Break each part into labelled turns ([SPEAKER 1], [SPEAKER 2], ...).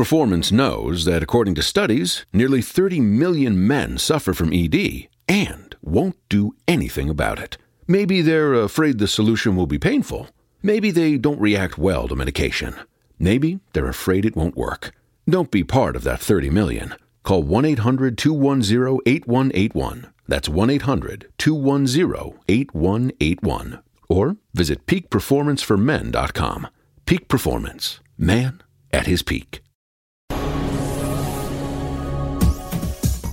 [SPEAKER 1] Performance knows that according to studies, nearly 30 million men suffer from ED and won't do anything about it. Maybe they're afraid the solution will be painful. Maybe they don't react well to medication. Maybe they're afraid it won't work. Don't be part of that 30 million. Call 1 800 210 8181. That's 1 800 210 8181. Or visit peakperformanceformen.com. Peak Performance. Man at his peak.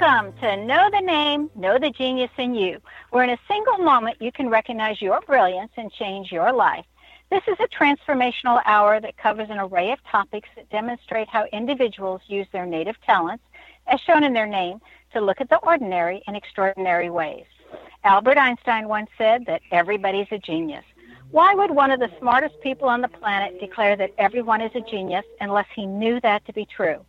[SPEAKER 2] Welcome to Know the Name, Know the Genius in You, where in a single moment you can recognize your brilliance and change your life. This is a transformational hour that covers an array of topics that demonstrate how individuals use their native talents, as shown in their name, to look at the ordinary in extraordinary ways. Albert Einstein once said that everybody's a genius. Why would one of the smartest people on the planet declare that everyone is a genius unless he knew that to be true?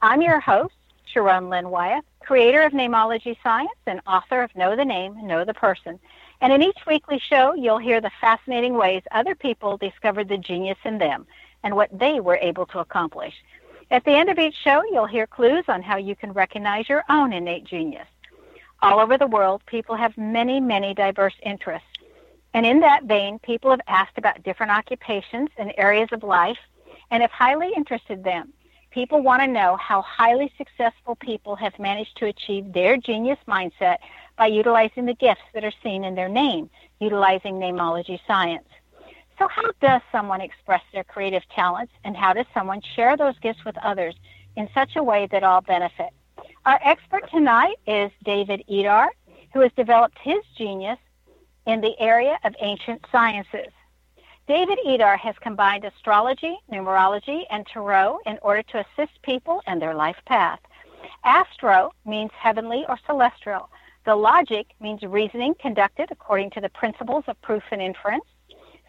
[SPEAKER 2] I'm your host, Sharon Lynn Wyeth, creator of Namology Science and author of Know the Name, Know the Person. And in each weekly show, you'll hear the fascinating ways other people discovered the genius in them and what they were able to accomplish. At the end of each show, you'll hear clues on how you can recognize your own innate genius. All over the world, people have many, many diverse interests. And in that vein, people have asked about different occupations and areas of life and have highly interested them. People want to know how highly successful people have managed to achieve their genius mindset by utilizing the gifts that are seen in their name, utilizing namology science. So, how does someone express their creative talents, and how does someone share those gifts with others in such a way that all benefit? Our expert tonight is David Idar, who has developed his genius in the area of ancient sciences. David Idar has combined astrology, numerology, and tarot in order to assist people in their life path. Astro means heavenly or celestial. The logic means reasoning conducted according to the principles of proof and inference.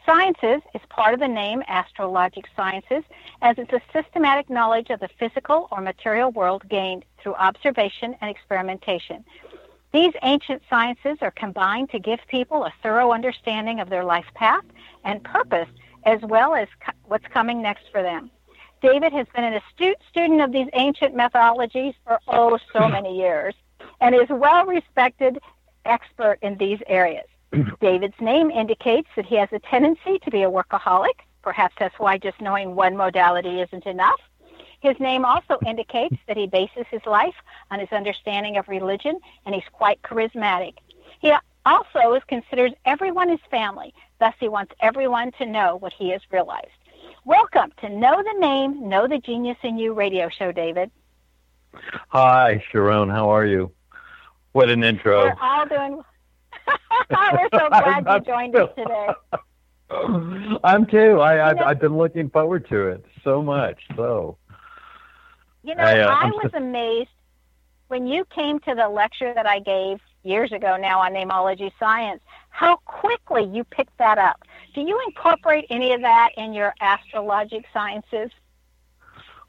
[SPEAKER 2] Sciences is part of the name astrologic sciences as it's a systematic knowledge of the physical or material world gained through observation and experimentation. These ancient sciences are combined to give people a thorough understanding of their life path and purpose, as well as co- what's coming next for them. David has been an astute student of these ancient methodologies for oh so many years and is well respected expert in these areas. David's name indicates that he has a tendency to be a workaholic. Perhaps that's why just knowing one modality isn't enough. His name also indicates that he bases his life on his understanding of religion, and he's quite charismatic. He also is considers everyone his family, thus he wants everyone to know what he has realized. Welcome to Know the Name, Know the Genius in You radio show, David.
[SPEAKER 3] Hi, Sharon. How are you? What an intro.
[SPEAKER 2] We're all doing. We're so glad you joined us today.
[SPEAKER 3] I'm too. I, I've, I've been looking forward to it so much. So.
[SPEAKER 2] You know, I, uh, I was amazed when you came to the lecture that I gave years ago now on namology science, how quickly you picked that up. Do you incorporate any of that in your astrologic sciences?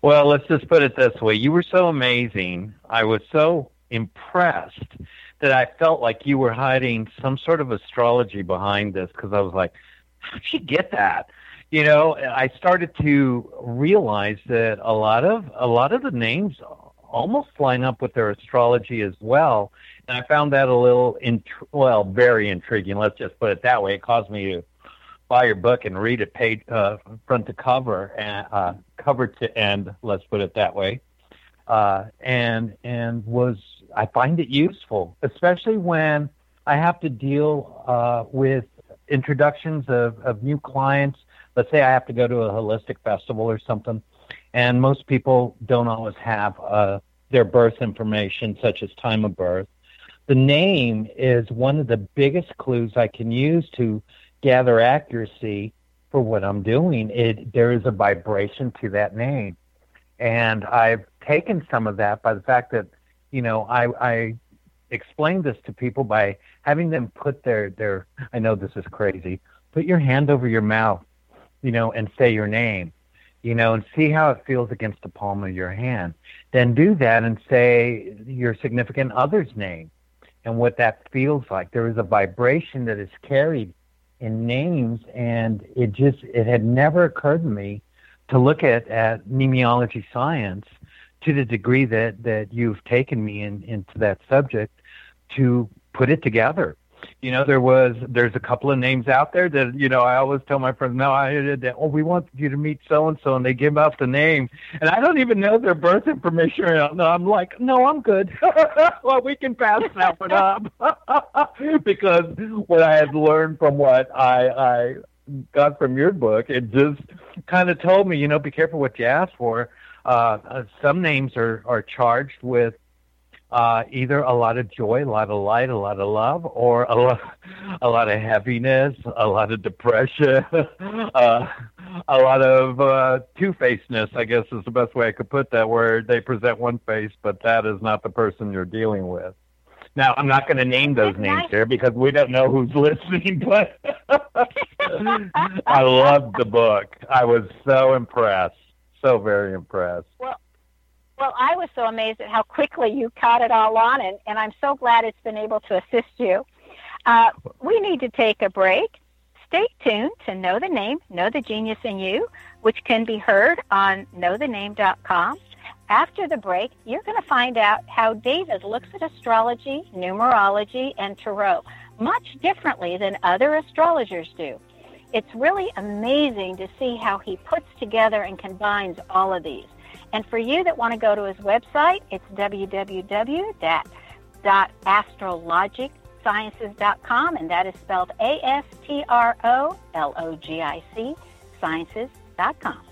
[SPEAKER 3] Well, let's just put it this way. You were so amazing. I was so impressed that I felt like you were hiding some sort of astrology behind this because I was like, how'd you get that? You know, I started to realize that a lot of a lot of the names almost line up with their astrology as well, and I found that a little int- well, very intriguing. Let's just put it that way. It caused me to buy your book and read it page uh, front to cover and uh, cover to end. Let's put it that way. Uh, and and was I find it useful, especially when I have to deal uh, with introductions of, of new clients. Let's say I have to go to a holistic festival or something, and most people don't always have uh, their birth information, such as time of birth. The name is one of the biggest clues I can use to gather accuracy for what I'm doing. It there is a vibration to that name, and I've taken some of that by the fact that you know I I explained this to people by having them put their their I know this is crazy. Put your hand over your mouth, you know, and say your name, you know, and see how it feels against the palm of your hand. Then do that and say your significant other's name and what that feels like. There is a vibration that is carried in names, and it just it had never occurred to me to look at at numerology science to the degree that that you've taken me in, into that subject to put it together you know, there was there's a couple of names out there that you know I always tell my friends, no, I did that. Oh, we want you to meet so and so, and they give out the name, and I don't even know their birth information. I'm like, no, I'm good. well, we can pass that one up because what I had learned from what I I got from your book, it just kind of told me, you know, be careful what you ask for. Uh, uh some names are are charged with uh, either a lot of joy, a lot of light, a lot of love, or a lot, a lot of heaviness, a lot of depression, uh, a lot of uh, two-facedness. I guess is the best way I could put that, where they present one face, but that is not the person you're dealing with. Now, I'm not going to name those names here because we don't know who's listening, but I loved the book. I was so impressed, so very impressed.
[SPEAKER 2] Well, well, I was so amazed at how quickly you caught it all on, and, and I'm so glad it's been able to assist you. Uh, we need to take a break. Stay tuned to Know the Name, Know the Genius in You, which can be heard on knowthename.com. After the break, you're going to find out how David looks at astrology, numerology, and tarot much differently than other astrologers do. It's really amazing to see how he puts together and combines all of these. And for you that want to go to his website, it's www.astrologicsciences.com, and that is spelled A S T R O L O G I C, sciences.com.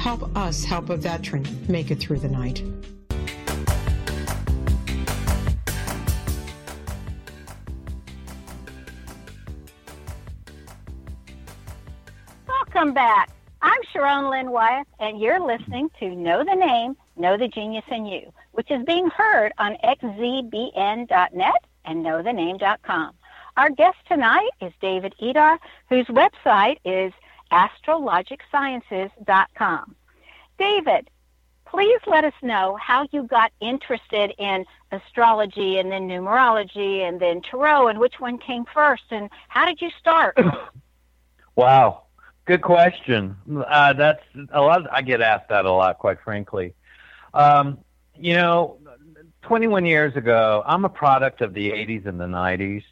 [SPEAKER 4] Help us help a veteran make it through the night.
[SPEAKER 2] Welcome back. I'm Sharon Lynn Wyeth, and you're listening to Know the Name, Know the Genius in You, which is being heard on xzbn.net and knowthename.com. Our guest tonight is David Idar, whose website is astrologicsciences.com. David, please let us know how you got interested in astrology and then numerology and then tarot and which one came first and how did you start?
[SPEAKER 3] wow. Good question. Uh, that's a lot. I get asked that a lot, quite frankly. Um, you know, 21 years ago, I'm a product of the 80s and the 90s,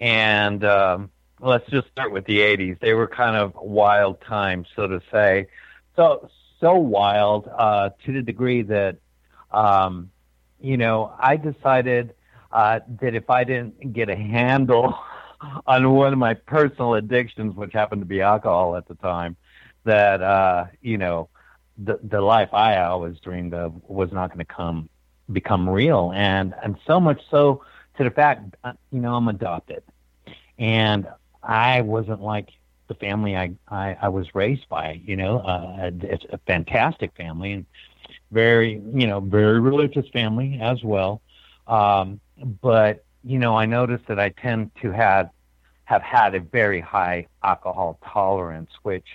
[SPEAKER 3] and um, let's just start with the 80s. They were kind of wild times, so to say. So so wild uh, to the degree that, um, you know, I decided uh, that if I didn't get a handle on one of my personal addictions, which happened to be alcohol at the time, that uh, you know the the life I always dreamed of was not going to come become real, and and so much so to the fact, uh, you know, I'm adopted, and I wasn't like the family I I, I was raised by. You know, uh, it's a fantastic family and very you know very religious family as well. Um, but you know, I noticed that I tend to have have had a very high alcohol tolerance, which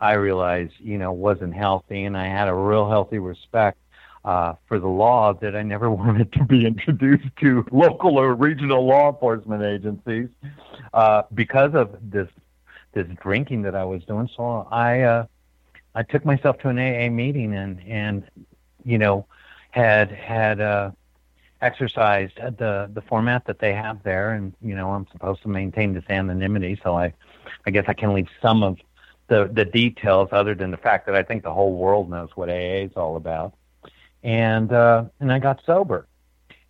[SPEAKER 3] I realized, you know, wasn't healthy, and I had a real healthy respect uh, for the law that I never wanted to be introduced to local or regional law enforcement agencies uh, because of this this drinking that I was doing. So I uh, I took myself to an AA meeting and and you know had had uh, exercised the the format that they have there, and you know I'm supposed to maintain this anonymity, so I I guess I can leave some of the the details, other than the fact that I think the whole world knows what AA is all about, and uh, and I got sober.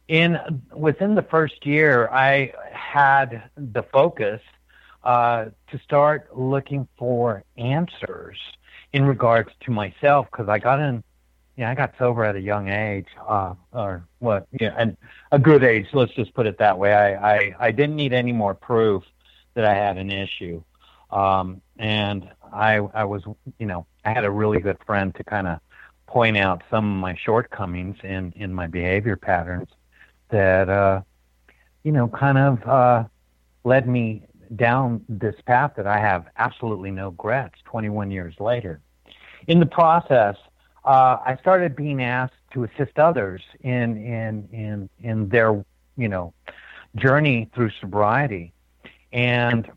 [SPEAKER 3] In within the first year, I had the focus uh, to start looking for answers in regards to myself because I got in yeah, I got sober at a young age, uh, or what? Yeah, and a good age. Let's just put it that way. I, I, I didn't need any more proof that I had an issue, um, and I, I was, you know, I had a really good friend to kind of point out some of my shortcomings in in my behavior patterns that, uh, you know, kind of uh, led me down this path that I have absolutely no regrets 21 years later. In the process, uh, I started being asked to assist others in in in in their you know journey through sobriety, and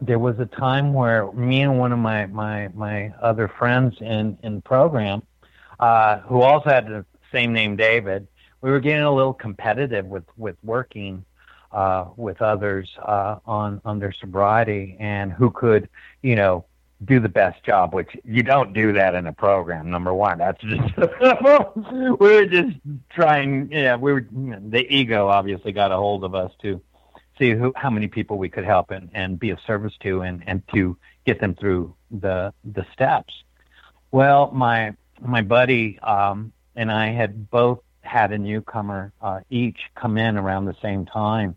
[SPEAKER 3] there was a time where me and one of my my my other friends in in the program, uh, who also had the same name, David, we were getting a little competitive with with working uh, with others uh, on on their sobriety and who could you know do the best job, which you don't do that in a program. Number one, that's just we were just trying. Yeah, we were. The ego obviously got a hold of us to see who, how many people we could help and, and be of service to, and and to get them through the the steps. Well, my my buddy um, and I had both had a newcomer uh, each come in around the same time,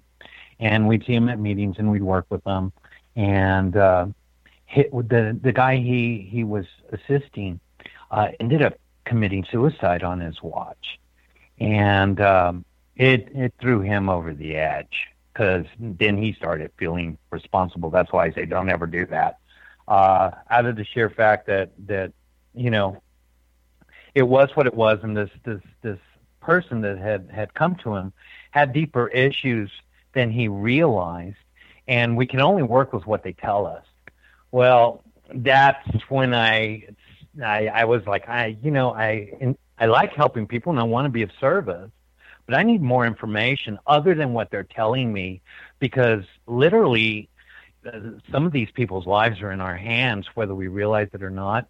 [SPEAKER 3] and we'd see them at meetings and we'd work with them, and. Uh, hit the the guy he he was assisting uh, ended up committing suicide on his watch, and um, it it threw him over the edge because then he started feeling responsible. That's why I say don't ever do that. Uh, out of the sheer fact that that you know it was what it was, and this this this person that had had come to him had deeper issues than he realized, and we can only work with what they tell us. Well, that's when I, I, I was like, I, you know, I, I like helping people and I want to be of service, but I need more information other than what they're telling me, because literally, uh, some of these people's lives are in our hands, whether we realize it or not.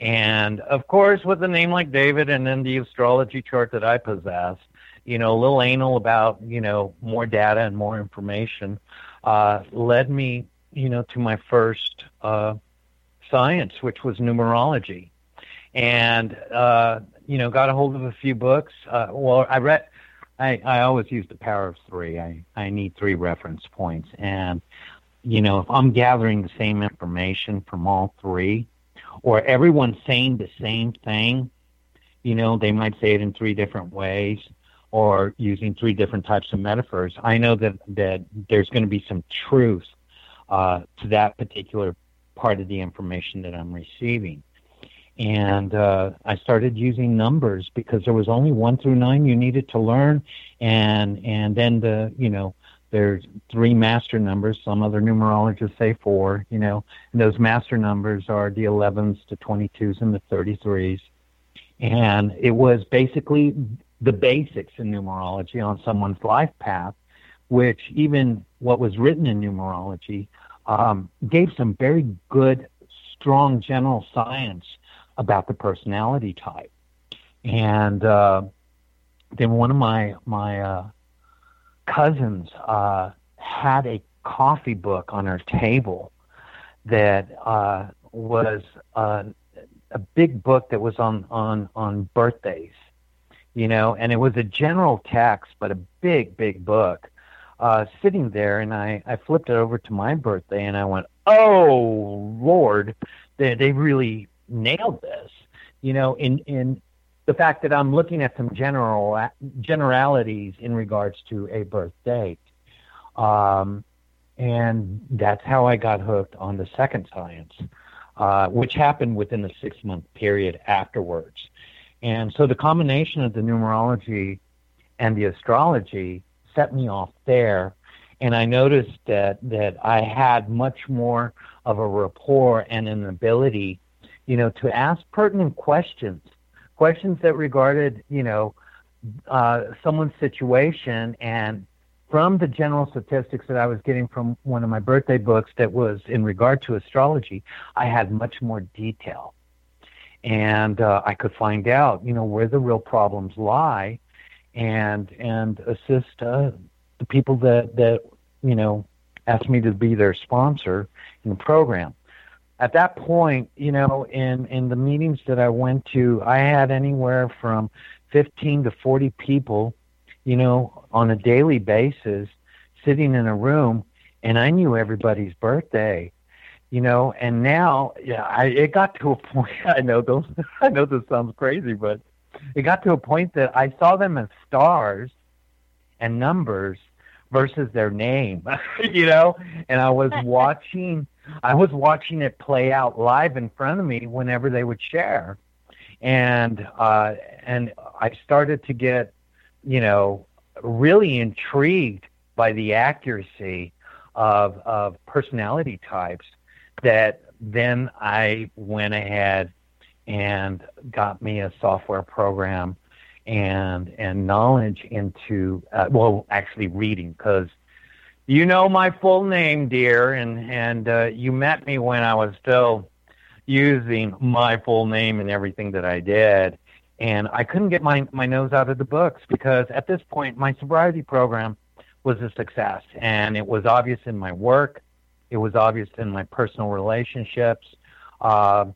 [SPEAKER 3] And of course, with a name like David and then the astrology chart that I possess, you know, a little anal about, you know, more data and more information, uh, led me you know, to my first uh, science, which was numerology, and uh, you know, got a hold of a few books. Uh, well, I read. I, I always use the power of three. I, I need three reference points. And, you know, if I'm gathering the same information from all three, or everyone's saying the same thing, you know, they might say it in three different ways or using three different types of metaphors. I know that, that there's going to be some truth uh, to that particular part of the information that I'm receiving. And uh, I started using numbers because there was only one through nine you needed to learn, and and then the you know there's three master numbers. Some other numerologists say four. You know, and those master numbers are the 11s, the 22s, and the 33s. And it was basically the basics in numerology on someone's life path which even what was written in numerology um, gave some very good, strong general science about the personality type. And uh, then one of my my uh, cousins uh, had a coffee book on her table that uh, was uh, a big book that was on on on birthdays, you know, and it was a general text, but a big big book uh, sitting there, and I, I flipped it over to my birthday, and I went, "Oh Lord, they they really nailed this." You know, in in the fact that I'm looking at some general generalities in regards to a birth date, um, and that's how I got hooked on the second science, uh, which happened within the six month period afterwards. And so the combination of the numerology and the astrology set me off there. And I noticed that, that I had much more of a rapport and an ability, you know, to ask pertinent questions, questions that regarded, you know, uh, someone's situation and from the general statistics that I was getting from one of my birthday books that was in regard to astrology, I had much more detail. And uh, I could find out, you know, where the real problems lie and and assist uh, the people that that you know asked me to be their sponsor in the program. At that point, you know, in in the meetings that I went to, I had anywhere from 15 to 40 people, you know, on a daily basis sitting in a room and I knew everybody's birthday you know and now yeah i it got to a point i know those i know this sounds crazy but it got to a point that I saw them as stars and numbers versus their name, you know. And I was watching, I was watching it play out live in front of me whenever they would share, and uh, and I started to get, you know, really intrigued by the accuracy of of personality types that then I went ahead and got me a software program and and knowledge into uh, well actually reading because you know my full name dear and and uh, you met me when I was still using my full name and everything that I did. And I couldn't get my my nose out of the books because at this point my sobriety program was a success. And it was obvious in my work. It was obvious in my personal relationships. Uh,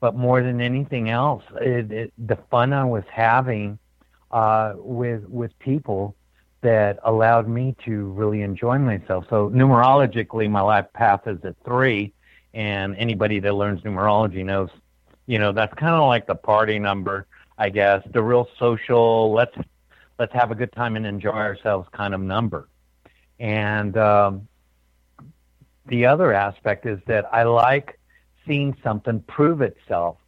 [SPEAKER 3] but more than anything else it, it, the fun I was having uh, with with people that allowed me to really enjoy myself. So numerologically, my life path is at three, and anybody that learns numerology knows, you know, that's kind of like the party number, I guess, the real social. Let's let's have a good time and enjoy ourselves kind of number. And um, the other aspect is that I like seeing something prove itself.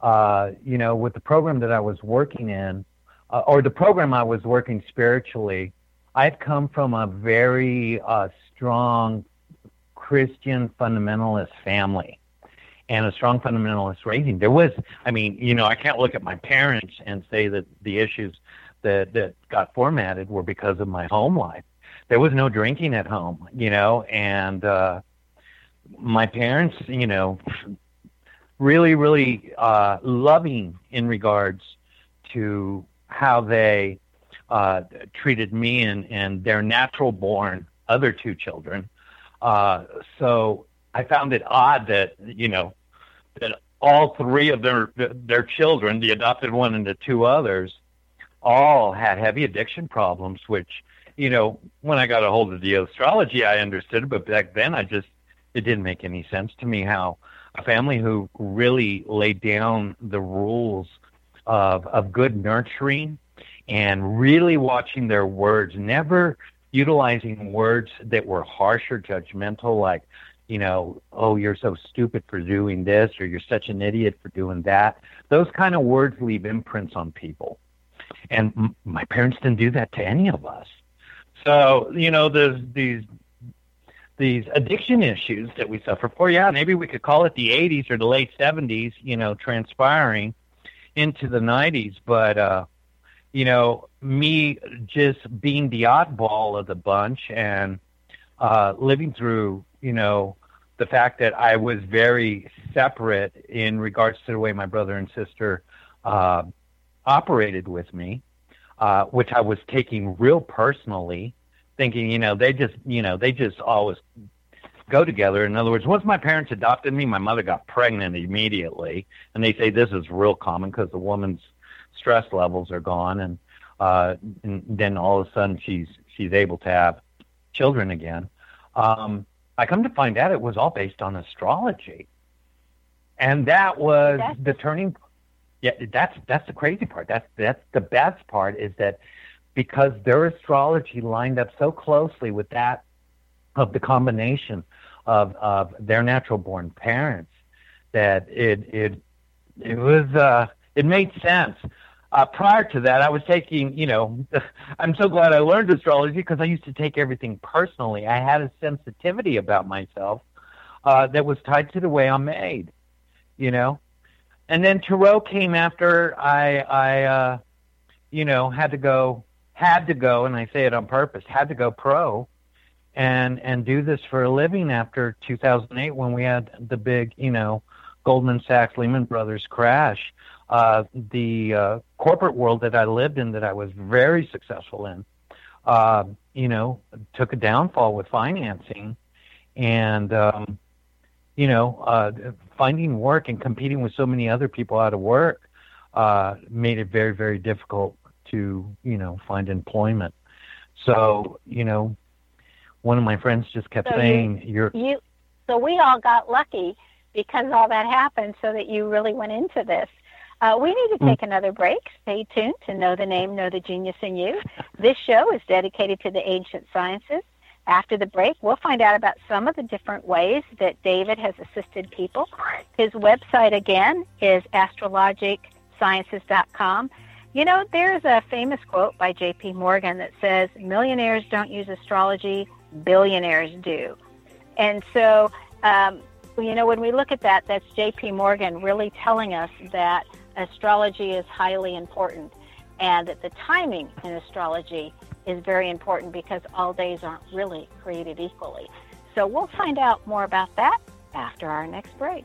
[SPEAKER 3] Uh, you know, with the program that I was working in, uh, or the program I was working spiritually, I've come from a very uh, strong Christian fundamentalist family and a strong fundamentalist raising. There was, I mean, you know, I can't look at my parents and say that the issues that that got formatted were because of my home life. There was no drinking at home, you know, and uh, my parents, you know, really, really uh, loving in regards to how they uh, treated me and, and their natural born other two children. Uh, so I found it odd that, you know, that all three of their, their children, the adopted one and the two others, all had heavy addiction problems, which, you know, when I got a hold of the astrology, I understood, but back then I just, it didn't make any sense to me how a family who really laid down the rules of of good nurturing and really watching their words, never utilizing words that were harsh or judgmental, like, you know, oh, you're so stupid for doing this, or you're such an idiot for doing that. Those kind of words leave imprints on people. And m- my parents didn't do that to any of us. So, you know, there's these these addiction issues that we suffer for. Yeah, maybe we could call it the 80s or the late 70s, you know, transpiring into the 90s, but uh, you know, me just being the oddball of the bunch and uh, living through, you know, the fact that I was very separate in regards to the way my brother and sister uh, operated with me, uh, which I was taking real personally, thinking, you know, they just, you know, they just always go together. In other words, once my parents adopted me, my mother got pregnant immediately, and they say this is real common because the woman's stress levels are gone, and, uh, and then all of a sudden she's she's able to have children again. Um, I come to find out it was all based on astrology, and that was that's- the turning. Yeah, that's that's the crazy part. That's that's the best part is that because their astrology lined up so closely with that of the combination of of their natural born parents that it it it was uh it made sense. Uh, prior to that, I was taking, you know, I'm so glad I learned astrology because I used to take everything personally. I had a sensitivity about myself uh, that was tied to the way I'm made, you know. And then Tarot came after I, I, uh, you know, had to go, had to go, and I say it on purpose, had to go pro and and do this for a living after 2008 when we had the big you know Goldman Sachs Lehman Brothers crash. Uh, the uh, corporate world that I lived in, that I was very successful in, uh, you know, took a downfall with financing, and um, you know, uh, finding work and competing with so many other people out of work uh, made it very, very difficult to you know find employment. So you know, one of my friends just kept
[SPEAKER 2] So you-
[SPEAKER 3] saying, "You're
[SPEAKER 2] You, so we all got lucky because all that happened, so that you really went into this. Uh, we need to take another break. Stay tuned to Know the Name, Know the Genius in You. This show is dedicated to the ancient sciences. After the break, we'll find out about some of the different ways that David has assisted people. His website, again, is astrologicsciences.com. You know, there's a famous quote by J.P. Morgan that says, Millionaires don't use astrology, billionaires do. And so, um, you know, when we look at that, that's J.P. Morgan really telling us that astrology is highly important and that the timing in astrology is very important because all days aren't really created equally. So we'll find out more about that after our next break.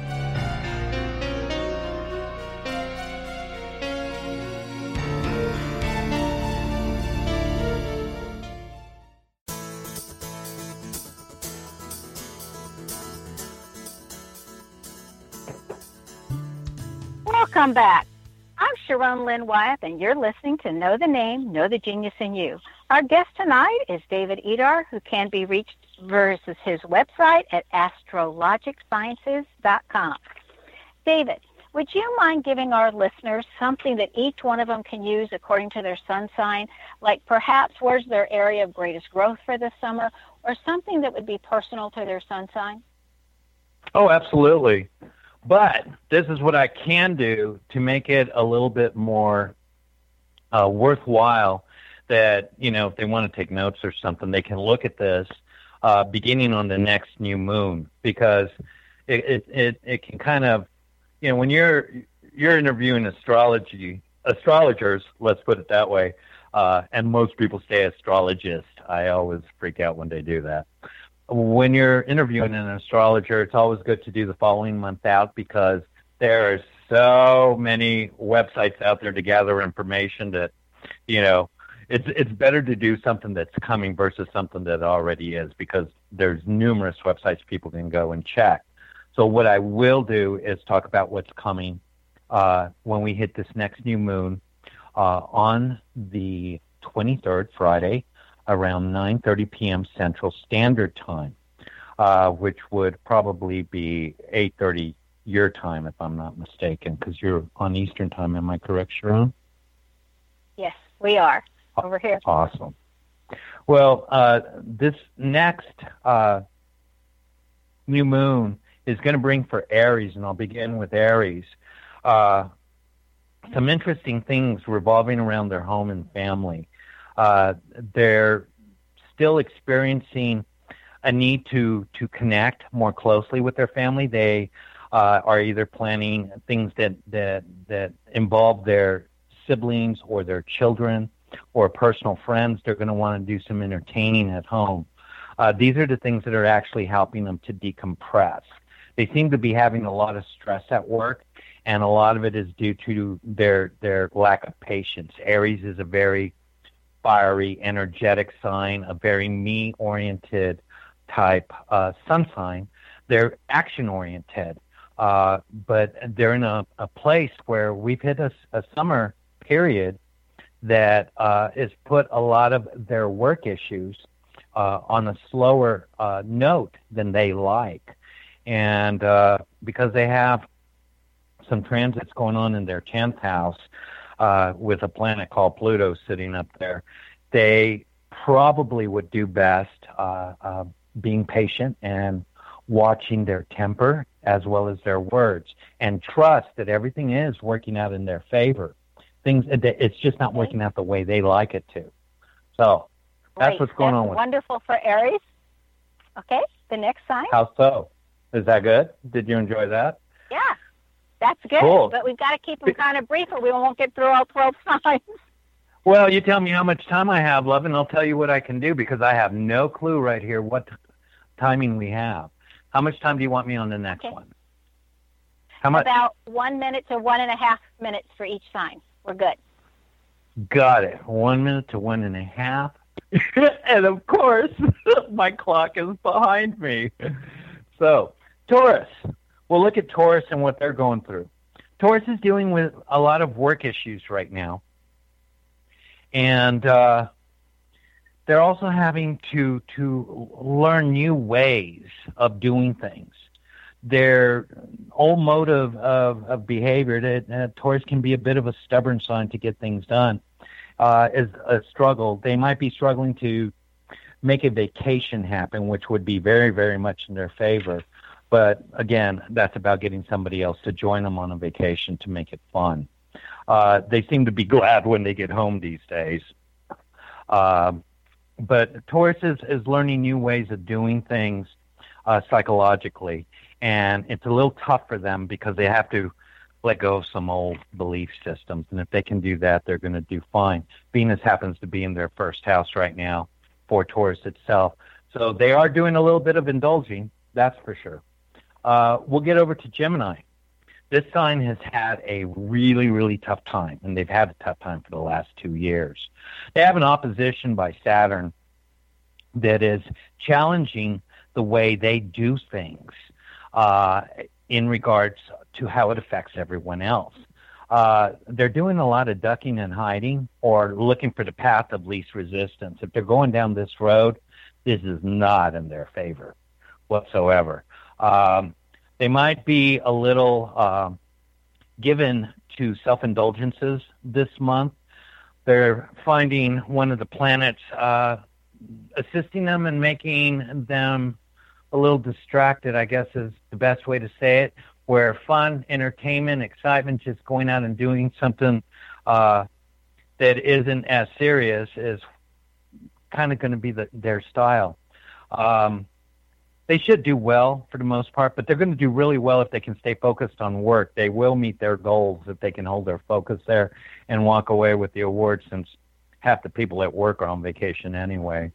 [SPEAKER 2] Welcome back. I'm Sharon Lynn Wyeth, and you're listening to Know the Name, Know the Genius in You. Our guest tonight is David Idar, who can be reached versus his website at astrologicsciences.com. David, would you mind giving our listeners something that each one of them can use according to their sun sign? Like perhaps where's their area of greatest growth for this summer, or something that would be personal to their sun sign?
[SPEAKER 3] Oh, absolutely. But this is what I can do to make it a little bit more uh, worthwhile. That you know, if they want to take notes or something, they can look at this uh, beginning on the next new moon because it, it it it can kind of you know when you're you're interviewing astrology astrologers, let's put it that way, uh, and most people say astrologist. I always freak out when they do that when you're interviewing an astrologer, it's always good to do the following month out because there are so many websites out there to gather information that, you know, it's it's better to do something that's coming versus something that already is because there's numerous websites people can go and check. So what I will do is talk about what's coming uh, when we hit this next new moon uh, on the 23rd Friday around 9:30 p.m. Central Standard Time, uh, which would probably be 8:30 your time, if I'm not mistaken, because you're on Eastern Time. Am I correct, Sharon?
[SPEAKER 2] Yes, we are over here.
[SPEAKER 3] Awesome. Well, uh, this next uh, new moon is going to bring for Aries, and I'll begin with Aries. Uh, some interesting things revolving around their home and family. Uh, they're still experiencing a need to to connect more closely with their family. They uh, are either planning things that that that involve their siblings or their children or personal friends. They're going to want to do some entertaining at home. Uh, these are the things that are actually helping them to decompress. They seem to be having a lot of stress at work, and a lot of it is due to their their lack of patience. Aries is a very fiery, energetic sign, a very me oriented type uh, sun sign. They're action oriented, uh, but they're in a, a place where we've hit a, a summer period that uh, has put a lot of their work issues uh, on a slower uh, note than they like. And uh, because they have some transits going on in their 10th house, uh, with a planet called Pluto sitting up there, they probably would do best uh, uh, being patient and watching their temper as well as their words and trust that everything is working out in their favor. Things it's just not working out the way they like it to. So that's
[SPEAKER 2] Great.
[SPEAKER 3] what's going
[SPEAKER 2] that's
[SPEAKER 3] on with
[SPEAKER 2] wonderful for Aries. Okay, the next sign.
[SPEAKER 3] How so? Is that good? Did you enjoy that?
[SPEAKER 2] Yeah, that's good.
[SPEAKER 3] Cool.
[SPEAKER 2] But we've got to keep them kind of brief, or we won't get through all twelve signs.
[SPEAKER 3] Well, you tell me how much time I have, love, and I'll tell you what I can do because I have no clue right here what timing we have. How much time do you want me on the next
[SPEAKER 2] Okay.
[SPEAKER 3] one? How much?
[SPEAKER 2] About one minute to one and a half minutes for each sign. We're good.
[SPEAKER 3] Got it. One minute to one and a half. and of course, my clock is behind me. So, Taurus. We'll look at Taurus and what they're going through. Taurus is dealing with a lot of work issues right now. And uh, they're also having to, to learn new ways of doing things. Their old mode of, of, of behavior, that uh, Taurus can be a bit of a stubborn sign to get things done uh, is a struggle. They might be struggling to make a vacation happen, which would be very, very much in their favor. But again, that's about getting somebody else to join them on a vacation to make it fun. Uh, they seem to be glad when they get home these days. Um, but Taurus is, is learning new ways of doing things. uh, psychologically, and it's a little tough for them because they have to let go of some old belief systems. And if they can do that, they're going to do fine. Venus happens to be in their first house right now for Taurus itself. So they are doing a little bit of indulging, that's for sure. Uh, we'll get over to Gemini. This sign has had a really, really tough time, and they've had a tough time for the last two years. They have an opposition by Saturn that is challenging the way they do things uh, in regards to how it affects everyone else. Uh, they're doing a lot of ducking and hiding or looking for the path of least resistance. If they're going down this road, this is not in their favor whatsoever. Um, they might be a little uh, given to self indulgences this month. They're finding one of the planets uh, assisting them and making them a little distracted, I guess is the best way to say it, where fun, entertainment, excitement, just going out and doing something uh, that isn't as serious is kind of going to be the, their style. Um, they should do well for the most part, but they're going to do really well if they can stay focused on work. They will meet their goals if they can hold their focus there and walk away with the award since half the people at work are on vacation anyway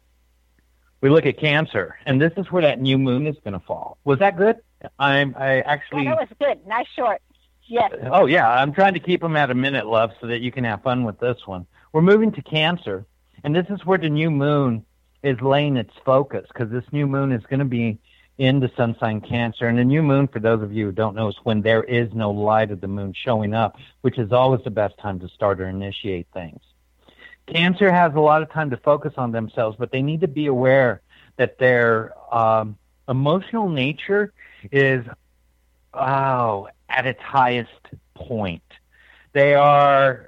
[SPEAKER 3] we look at Cancer, and this is where that new moon is going to fall. Was that good? I'm I actually.
[SPEAKER 2] Yeah, that was good. Nice short. Yes.
[SPEAKER 3] Oh yeah, I'm trying to keep them at a minute, love, so that you can have fun with this one. We're moving to Cancer, and this is where the new moon is laying its focus because this new moon is going to be in the sun sign Cancer, and the new moon, for those of you who don't know, is when there is no light of the moon showing up, which is always the best time to start or initiate things. Cancer has a lot of time to focus on themselves, but they need to be aware that their um, emotional nature is oh at its highest point. They are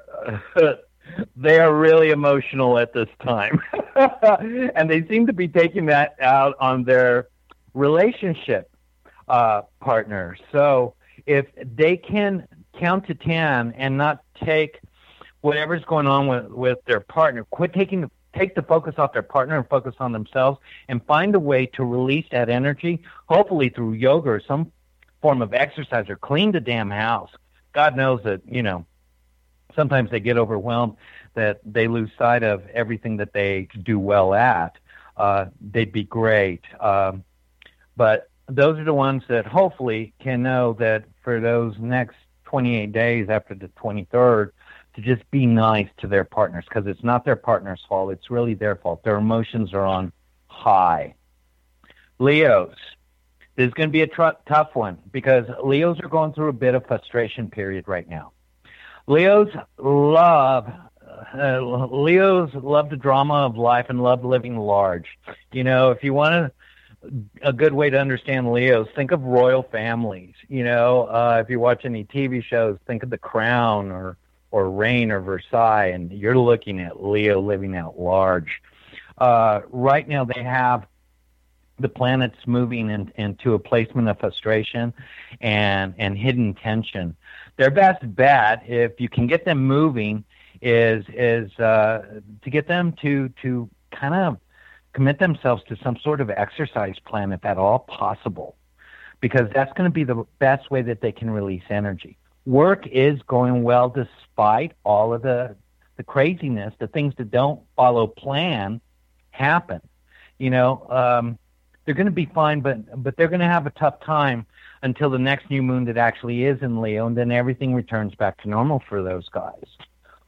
[SPEAKER 3] they are really emotional at this time, and they seem to be taking that out on their relationship uh, partner. So if they can count to ten and not take whatever's going on with, with their partner, quit taking the, take the focus off their partner and focus on themselves and find a way to release that energy, hopefully through yoga or some form of exercise or clean the damn house. God knows that, you know, sometimes they get overwhelmed that they lose sight of everything that they do well at. Uh, they'd be great. Um, but those are the ones that hopefully can know that for those next 28 days after the 23rd, to just be nice to their partners because it's not their partner's fault. It's really their fault. Their emotions are on high. Leos, this is going to be a tr- tough one because Leos are going through a bit of frustration period right now. Leos love uh, Leos love the drama of life and love living large. You know, if you want to a good way to understand Leos. Think of royal families. You know, uh, if you watch any TV shows, think of The Crown or or Reign or Versailles, and you're looking at Leo living out large. Uh, right now, they have the planets moving in, into a placement of frustration and and hidden tension. Their best bet, if you can get them moving, is is uh, to get them to to kind of commit themselves to some sort of exercise plan, if at all possible, because that's going to be the best way that they can release energy work is going well despite all of the the craziness, the things that don't follow plan happen. You know, um, they're going to be fine, but but they're going to have a tough time until the next new moon that actually is in Leo, and then everything returns back to normal for those guys.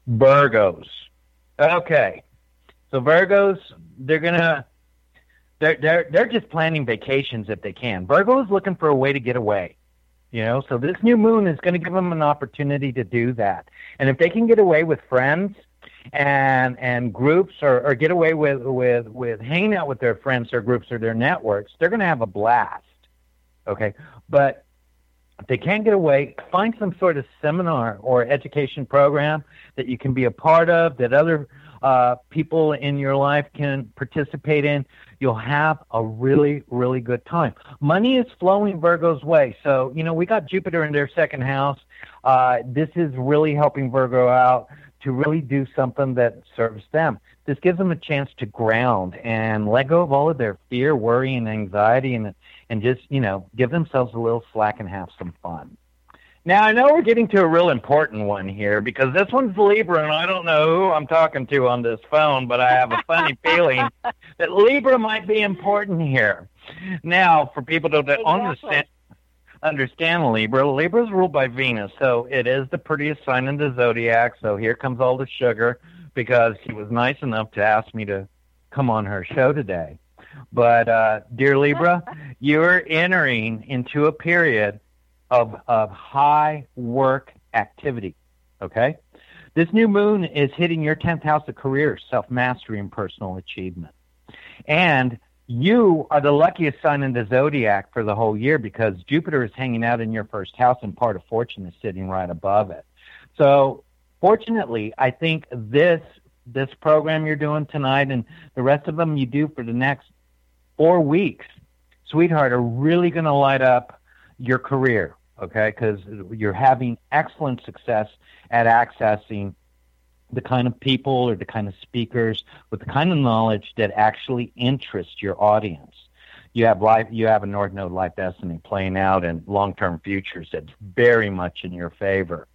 [SPEAKER 3] Virgos, okay, so Virgos, they're gonna. They're, they're, they're just planning vacations if they can. Virgo is looking for a way to get away. You know, so this new moon is going to give them an opportunity to do that. And if they can get away with friends and and groups or, or get away with, with with hanging out with their friends or groups or their networks, they're going to have a blast. Okay, but they can't get away, find some sort of seminar or education program that you can be a part of that other uh, people in your life can participate in, you'll have a really, really good time. Money is flowing Virgo's way. So, you know, we got Jupiter in their second house. Uh, this is really helping Virgo out to really do something that serves them. This gives them a chance to ground and let go of all of their fear, worry, and anxiety and and just, you know, give themselves a little slack and have some fun. Now, I know we're getting to a real important one here because this one's Libra, and I don't know who I'm talking to on this phone, but I have a funny feeling that Libra might be important here. Now, for people to exactly. understand, understand Libra, Libra is ruled by Venus, so it is the prettiest sign in the zodiac. So here comes all the sugar because she was nice enough to ask me to come on her show today. But, uh, dear Libra, you're entering into a period of, of high work activity. Okay? This new moon is hitting your 10th house of career, self mastery, and personal achievement. And you are the luckiest sign in the zodiac for the whole year because Jupiter is hanging out in your first house and part of fortune is sitting right above it. So, fortunately, I think this this program you're doing tonight and the rest of them you do for the next four weeks, sweetheart, are really going to light up your career okay? Because you're having excellent success at accessing the kind of people or the kind of speakers with the kind of knowledge that actually interest your audience. You have life, you have a North Node life destiny playing out in long-term futures that's very much in your favor.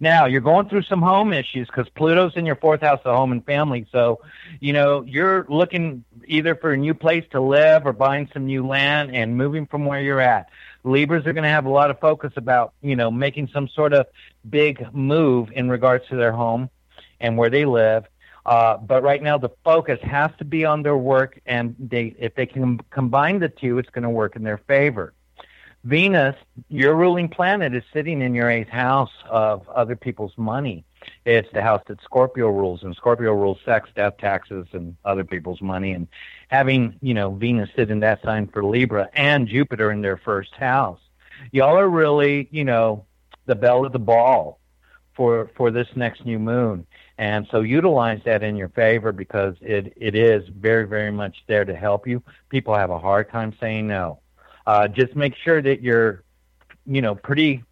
[SPEAKER 3] Now you're going through some home issues because Pluto's in your fourth house of home and family. So, you know, you're looking either for a new place to live or buying some new land and moving from where you're at. Libras are going to have a lot of focus about, you know, making some sort of big move in regards to their home and where they live. Uh, but right now, the focus has to be on their work, and they, if they can combine the two, it's going to work in their favor. Venus, your ruling planet, is sitting in your eighth house of other people's money. It's the house that Scorpio rules, and Scorpio rules sex, death, taxes, and other people's money. And having, you know, Venus sit in that sign for Libra and Jupiter in their first house, y'all are really, you know, the belle of the ball for for this next new moon. And so utilize that in your favor because it, it is very, very much there to help you. People have a hard time saying no. Uh, just make sure that you're, you know, pretty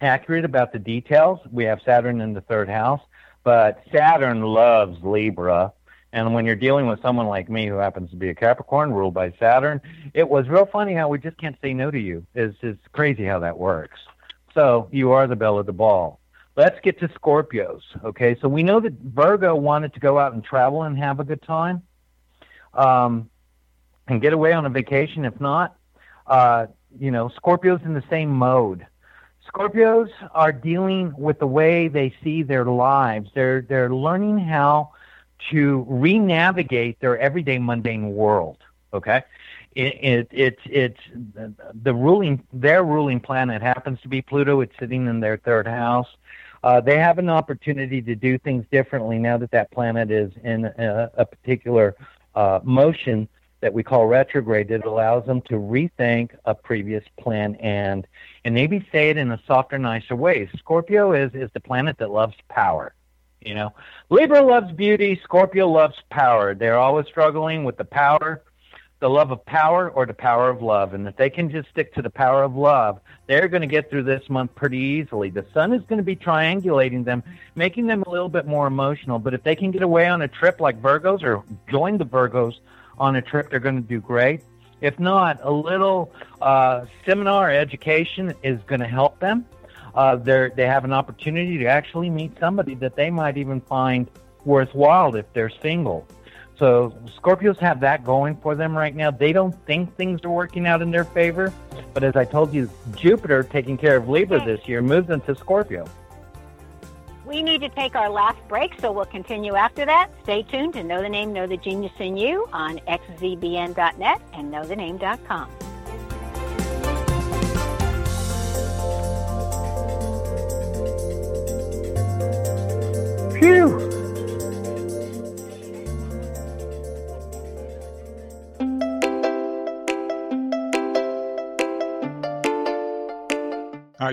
[SPEAKER 3] accurate about the details. We have Saturn in the third house, but Saturn loves Libra. And when you're dealing with someone like me who happens to be a Capricorn ruled by Saturn, it was real funny how we just can't say no to you. It's, it's crazy how that works. So you are the belle of the ball. Let's get to Scorpios. Okay, so we know that Virgo wanted to go out and travel and have a good time um, and get away on a vacation. If not, uh, you know, Scorpio's in the same mode. Scorpios are dealing with the way they see their lives. They're they're learning how to re-navigate their everyday mundane world. Okay, it, it it's the ruling their ruling planet happens to be Pluto. It's sitting in their third house. Uh, they have an opportunity to do things differently now that that planet is in a, a particular uh, motion that we call retrograde that allows them to rethink a previous plan and and maybe say it in a softer, nicer way. Scorpio is is the planet that loves power. You know, Libra loves beauty. Scorpio loves power. They're always struggling with the power, the love of power, or the power of love. And if they can just stick to the power of love, they're going to get through this month pretty easily. The sun is going to be triangulating them, making them a little bit more emotional. But if they can get away on a trip like Virgos or join the Virgos on a trip, they're going to do great. If not, a little uh, seminar education is going to help them. Uh, they have an opportunity to actually meet somebody that they might even find worthwhile if they're single. So Scorpios have that going for them right now. They don't think things are working out in their favor, but as I told you, Jupiter taking care of Libra this year moves into Scorpio.
[SPEAKER 2] We need to take our last break, so we'll continue after that. Stay tuned to Know the Name, Know the Genius in You on xzbn.net and knowthename.com.
[SPEAKER 3] Phew!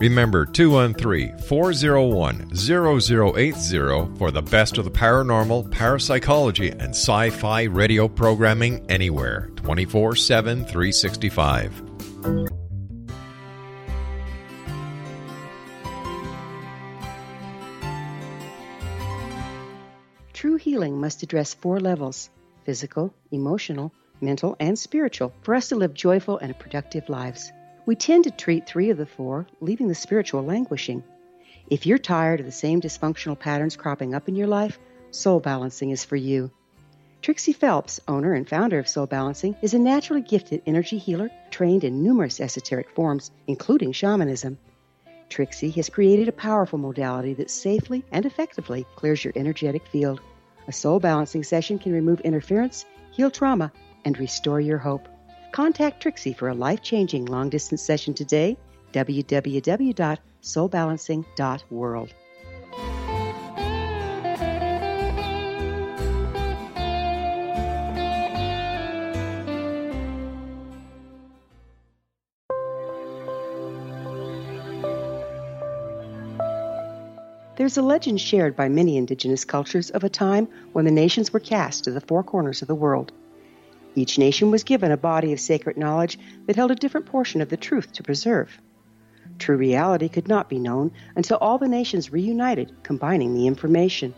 [SPEAKER 5] Remember 213 401 0080 for the best of the paranormal, parapsychology, and sci fi radio programming anywhere 24 7 365.
[SPEAKER 6] True healing must address four levels physical, emotional, mental, and spiritual for us to live joyful and productive lives. We tend to treat three of the four, leaving the spiritual languishing. If you're tired of the same dysfunctional patterns cropping up in your life, soul balancing is for you. Trixie Phelps, owner and founder of Soul Balancing, is a naturally gifted energy healer trained in numerous esoteric forms, including shamanism. Trixie has created a powerful modality that safely and effectively clears your energetic field. A soul balancing session can remove interference, heal trauma, and restore your hope. Contact Trixie for a life changing long distance session today. www.soulbalancing.world. There's a legend shared by many indigenous cultures of a time when the nations were cast to the four corners of the world. Each nation was given a body of sacred knowledge that held a different portion of the truth to preserve. True reality could not be known until all the nations reunited, combining the information.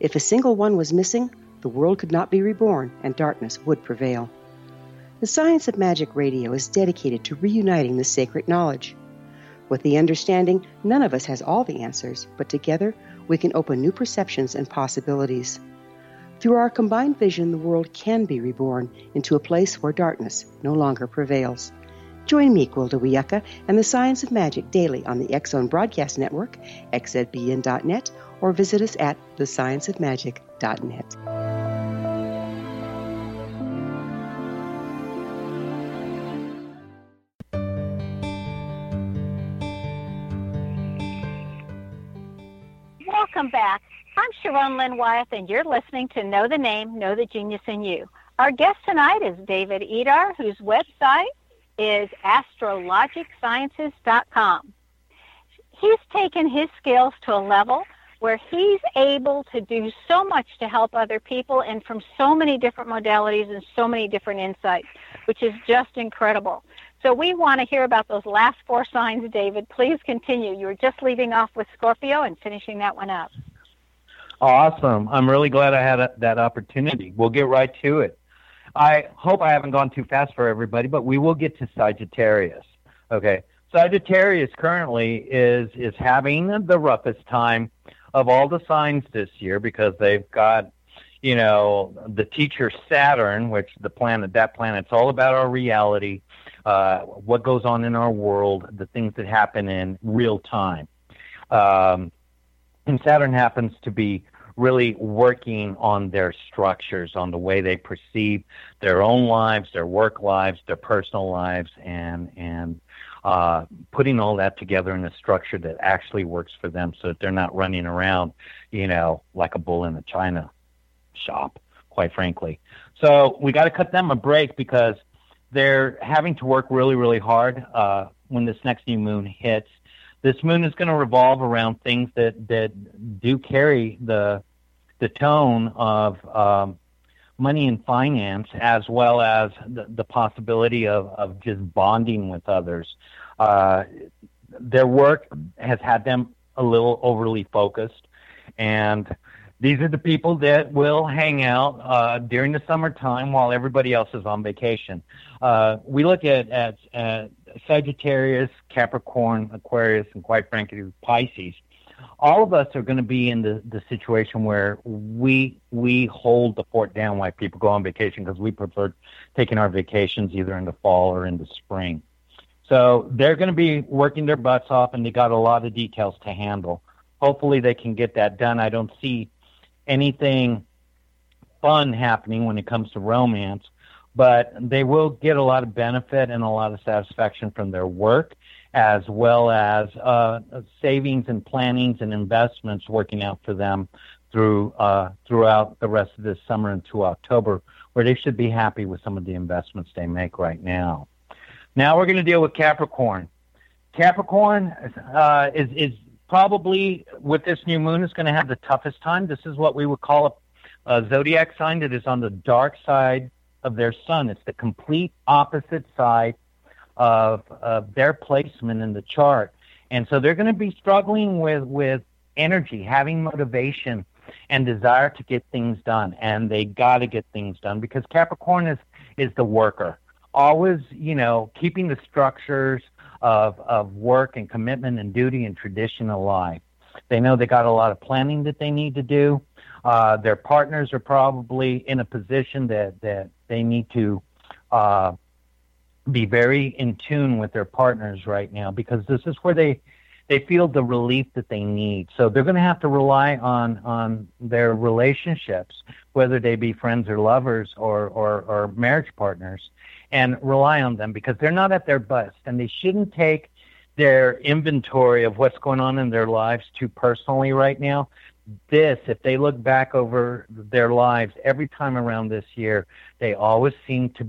[SPEAKER 6] If a single one was missing, the world could not be reborn and darkness would prevail. The Science of Magic Radio is dedicated to reuniting the sacred knowledge. With the understanding, none of us has all the answers, but together we can open new perceptions and possibilities. Through our combined vision, the world can be reborn into a place where darkness no longer prevails. Join me, Gwilda Wiyaka, and the Science of Magic daily on the Zone Broadcast Network, xzbn.net, or visit us at thescienceofmagic.net.
[SPEAKER 2] I'm Lynn Wyeth, and you're listening to Know the Name, Know the Genius in You. Our guest tonight is David Idar, whose website is astrologicsciences.com. He's taken his skills to a level where he's able to do so much to help other people and from so many different modalities and so many different insights, which is just incredible. So we want to hear about those last four signs, David. Please continue. You were just leaving off with Scorpio and finishing that one up.
[SPEAKER 3] Awesome. I'm really glad I had a, that opportunity. We'll get right to it. I hope I haven't gone too fast for everybody, but we will get to Sagittarius. Okay. Sagittarius currently is is having the roughest time of all the signs this year because they've got you know the teacher Saturn, which the planet that planet's all about our reality, uh, what goes on in our world, the things that happen in real time. Um, and Saturn happens to be really working on their structures, on the way they perceive their own lives, their work lives, their personal lives, and and uh, putting all that together in a structure that actually works for them, so that they're not running around, you know, like a bull in a china shop, quite frankly. So we got to cut them a break because they're having to work really, really hard uh, when this next new moon hits. This moon is going to revolve around things that that do carry the the tone of um, money and finance, as well as the, the possibility of, of just bonding with others. Uh, their work has had them a little overly focused, and these are the people that will hang out uh, during the summertime while everybody else is on vacation. Uh, we look at, at, at Sagittarius, Capricorn, Aquarius, and quite frankly, Pisces. All of us are going to be in the, the situation where we we hold the fort down while people go on vacation because we prefer taking our vacations either in the fall or in the spring. So they're going to be working their butts off, and they got a lot of details to handle. Hopefully, they can get that done. I don't see anything fun happening when it comes to romance, but they will get a lot of benefit and a lot of satisfaction from their work, as well as uh, savings and plannings and investments working out for them through uh, throughout the rest of this summer into October, where they should be happy with some of the investments they make right now. Now we're going to deal with Capricorn. Capricorn uh, is is probably with this new moon is going to have the toughest time. This is what we would call a, a zodiac sign that is on the dark side of their sun. It's the complete opposite side of, of their placement in the chart. And so they're going to be struggling with, with energy, having motivation and desire to get things done. And they got to get things done because Capricorn is, is the worker. Always, you know, keeping the structures, of, of work and commitment and duty and tradition alive. They know they got a lot of planning that they need to do. Uh, their partners are probably in a position that, that they need to uh, be very in tune with their partners right now because this is where they they feel the relief that they need. So they're going to have to rely on on their relationships, whether they be friends or lovers or or, or marriage partners, and rely on them because they're not at their best and they shouldn't take their inventory of what's going on in their lives too personally right now. This, if they look back over their lives every time around this year, they always seem to,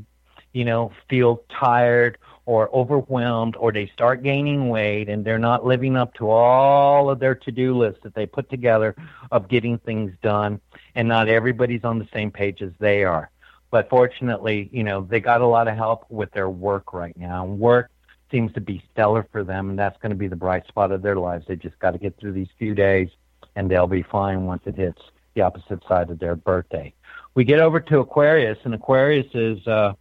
[SPEAKER 3] you know, feel tired or overwhelmed or they start gaining weight and they're not living up to all of their to-do lists that they put together of getting things done and not everybody's on the same page as they are. But fortunately, you know, they got a lot of help with their work right now. Work seems to be stellar for them, and that's going to be the bright spot of their lives. They just got to get through these few days, and they'll be fine once it hits the opposite side of their birthday. We get over to Aquarius, and Aquarius is uh,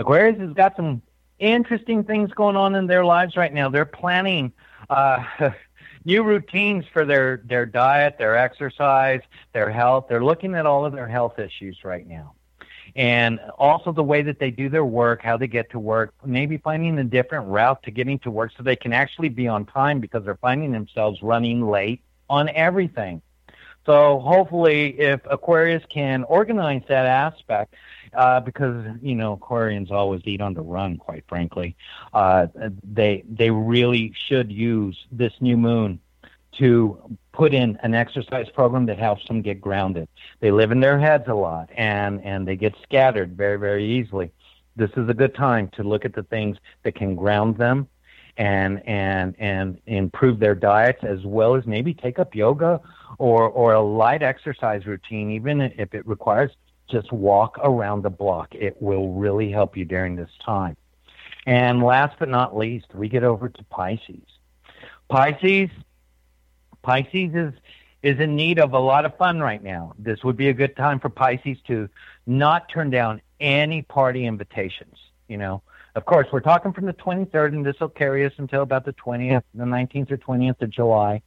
[SPEAKER 3] Aquarius has got some interesting things going on in their lives right now. They're planning uh, new routines for their their diet, their exercise, their health. They're looking at all of their health issues right now and also the way that they do their work, how they get to work, maybe finding a different route to getting to work so they can actually be on time because they're finding themselves running late on everything. So hopefully, if Aquarius can organize that aspect, uh, because you know Aquarians always eat on the run, quite frankly, uh, they they really should use this new moon to put in an exercise program that helps them get grounded. They live in their heads a lot and, and they get scattered very, very easily. This is a good time to look at the things that can ground them and and and improve their diets as well as maybe take up yoga or or a light exercise routine even if it requires just walk around the block it will really help you during this time and last but not least we get over to pisces pisces Pisces is is in need of a lot of fun right now. This would be a good time for Pisces to not turn down any party invitations. You know, Of course, we're talking from the 23rd, and this will carry us until about the 20th, the 19th or 20th of July.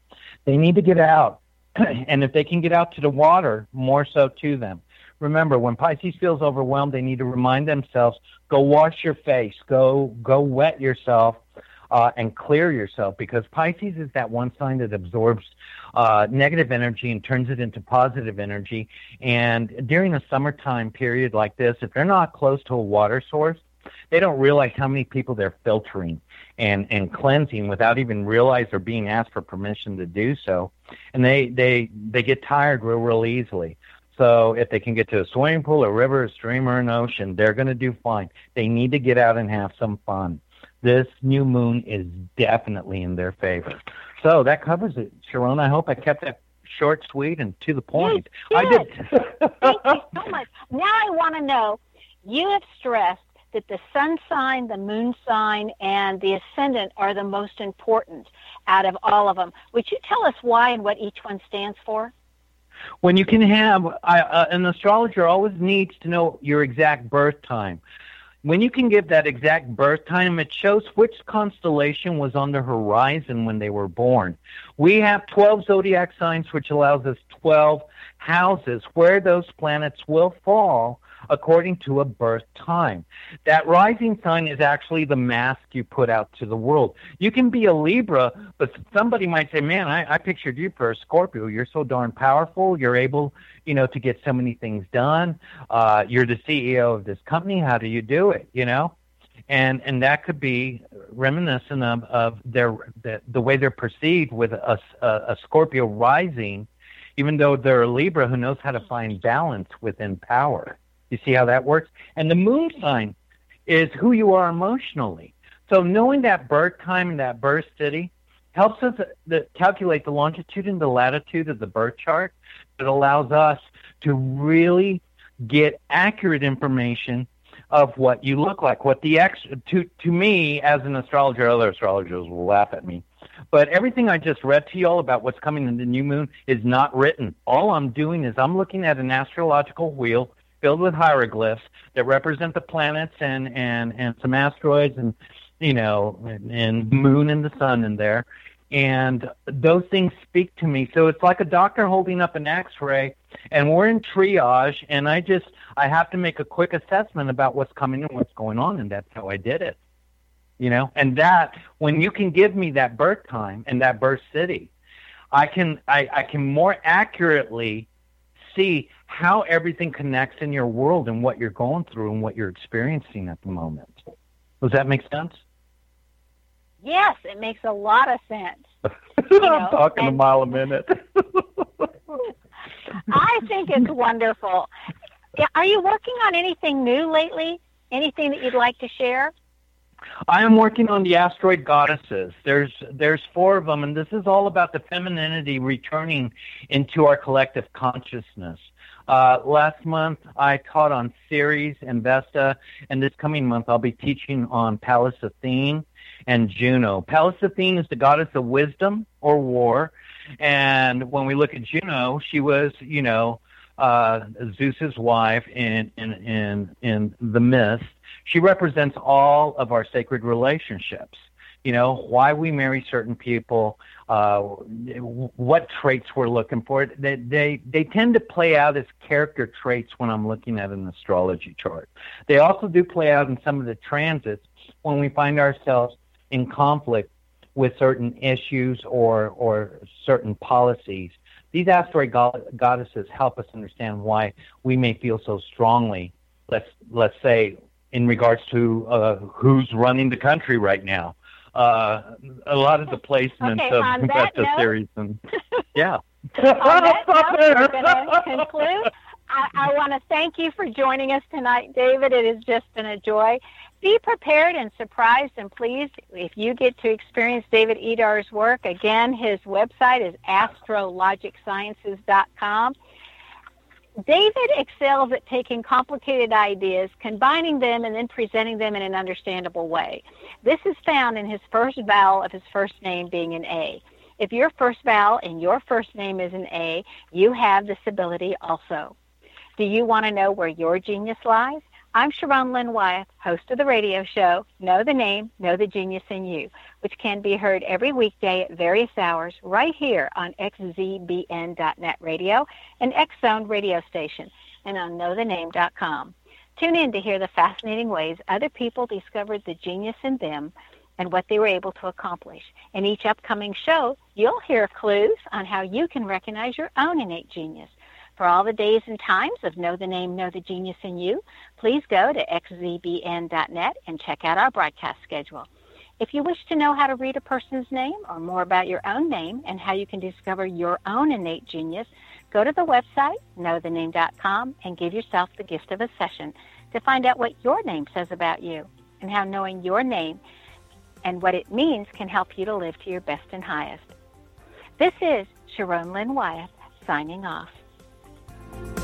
[SPEAKER 3] They need to get out. and if they can get out to the water, more so to them. Remember, when Pisces feels overwhelmed, they need to remind themselves: go wash your face, go go wet yourself, uh, and clear yourself. Because Pisces is that one sign that absorbs uh, negative energy and turns it into positive energy. And during a summertime period like this, if they're not close to a water source, they don't realize how many people they're filtering and and cleansing without even realize or being asked for permission to do so and they they they get tired real real easily so if they can get to a swimming pool a river a stream or an ocean they're going to do fine. They need to get out and have some fun. This new moon is definitely in their favor. So that covers it sharon. I hope i kept that short sweet and to the point.
[SPEAKER 2] i did. Thank you so much. Now i want to know you have stressed that the sun sign, the moon sign, and the ascendant are the most important out of all of them. Would you tell us why and what each one stands for?
[SPEAKER 3] When you can have, uh, an astrologer always needs to know your exact birth time. When you can give that exact birth time, it shows which constellation was on the horizon when they were born. We have 12 zodiac signs, which allows us 12 houses where those planets will fall according to a birth time. That rising sign is actually the mask you put out to the world. You can be a Libra, but somebody might say, man, I, I pictured you for a Scorpio. You're so darn powerful. You're able, you know, to get so many things done. Uh, you're the CEO of this company. How do you do it? You know? and and that could be reminiscent of, of their the, the way they're perceived with a, a, a Scorpio rising, even though they're a Libra who knows how to find balance within power. You see how that works? And the moon sign is who you are emotionally. So knowing that birth time and that birth city helps us uh, the, calculate the longitude and the latitude of the birth chart. It allows us to really get accurate information of what you look like. What the ex to to me as an astrologer, other astrologers will laugh at me. But everything I just read to you all about what's coming in the new moon is not written. All I'm doing is I'm looking at an astrological wheel filled with hieroglyphs that represent the planets and and and some asteroids and you know and, and moon and the sun in there. And those things speak to me. So it's like a doctor holding up an x-ray and we're in triage and i just i have to make a quick assessment about what's coming and what's going on and that's how i did it. You know? And that when you can give me that birth time and that birth city i can i, I can more accurately see how everything connects in your world and what you're going through and what you're experiencing at the moment. Does that make sense?
[SPEAKER 2] Yes, it makes a lot of sense.
[SPEAKER 3] You know, I'm talking and, a mile a minute.
[SPEAKER 2] I think it's wonderful. Are you working on anything new lately? Anything that you'd like to share?
[SPEAKER 3] I am working on the asteroid goddesses. There's there's four of them, and this is all about the femininity returning into our collective consciousness. Uh, last month I taught on Ceres and Vesta, and this coming month I'll be teaching on Pallas Athene and Juno. Pallas Athene is the goddess of wisdom or war, and when we look at Juno, she was, you know, uh, Zeus's wife in in in in the myth she represents all of our sacred relationships. You know, why we marry certain people, uh, what traits we're looking for. They, they, they tend to play out as character traits when I'm looking at an astrology chart. They also do play out in some of the transits when we find ourselves in conflict with certain issues or, or certain policies. These asteroid goddesses help us understand why we may feel so strongly, let's, let's say, in regards to uh, who's running the country right now. Uh, a lot of the placements
[SPEAKER 2] okay,
[SPEAKER 3] of
[SPEAKER 2] Vesta
[SPEAKER 3] Ceres and yeah.
[SPEAKER 2] on that note, we're going to conclude. I, I want to thank you for joining us tonight, David. It has just been a joy. Be prepared and surprised and pleased if you get to experience David Idar's work. Again, his website is astrologicsciences.com. David excels at taking complicated ideas, combining them, and then presenting them in an understandable way. This is found in his first vowel of his first name being an A. If your first vowel in your first name is an A, you have this ability also. Do you want to know where your genius lies? I'm Sharon Lynn Wyeth, host of the radio show Know the Name, Know the Genius in You, which can be heard every weekday at various hours right here on xzbn.net radio and X-Zone radio station and on knowthename.com. Tune in to hear the fascinating ways other people discovered the genius in them and what they were able to accomplish. In each upcoming show, you'll hear clues on how you can recognize your own innate genius. For all the days and times of Know the Name, Know the Genius in You, please go to xzbn.net and check out our broadcast schedule. If you wish to know how to read a person's name or more about your own name and how you can discover your own innate genius, go to the website, knowthename.com, and give yourself the gift of a session to find out what your name says about you and how knowing your name and what it means can help you to live to your best and highest. This is Sharon Lynn Wyeth signing off. Thank you.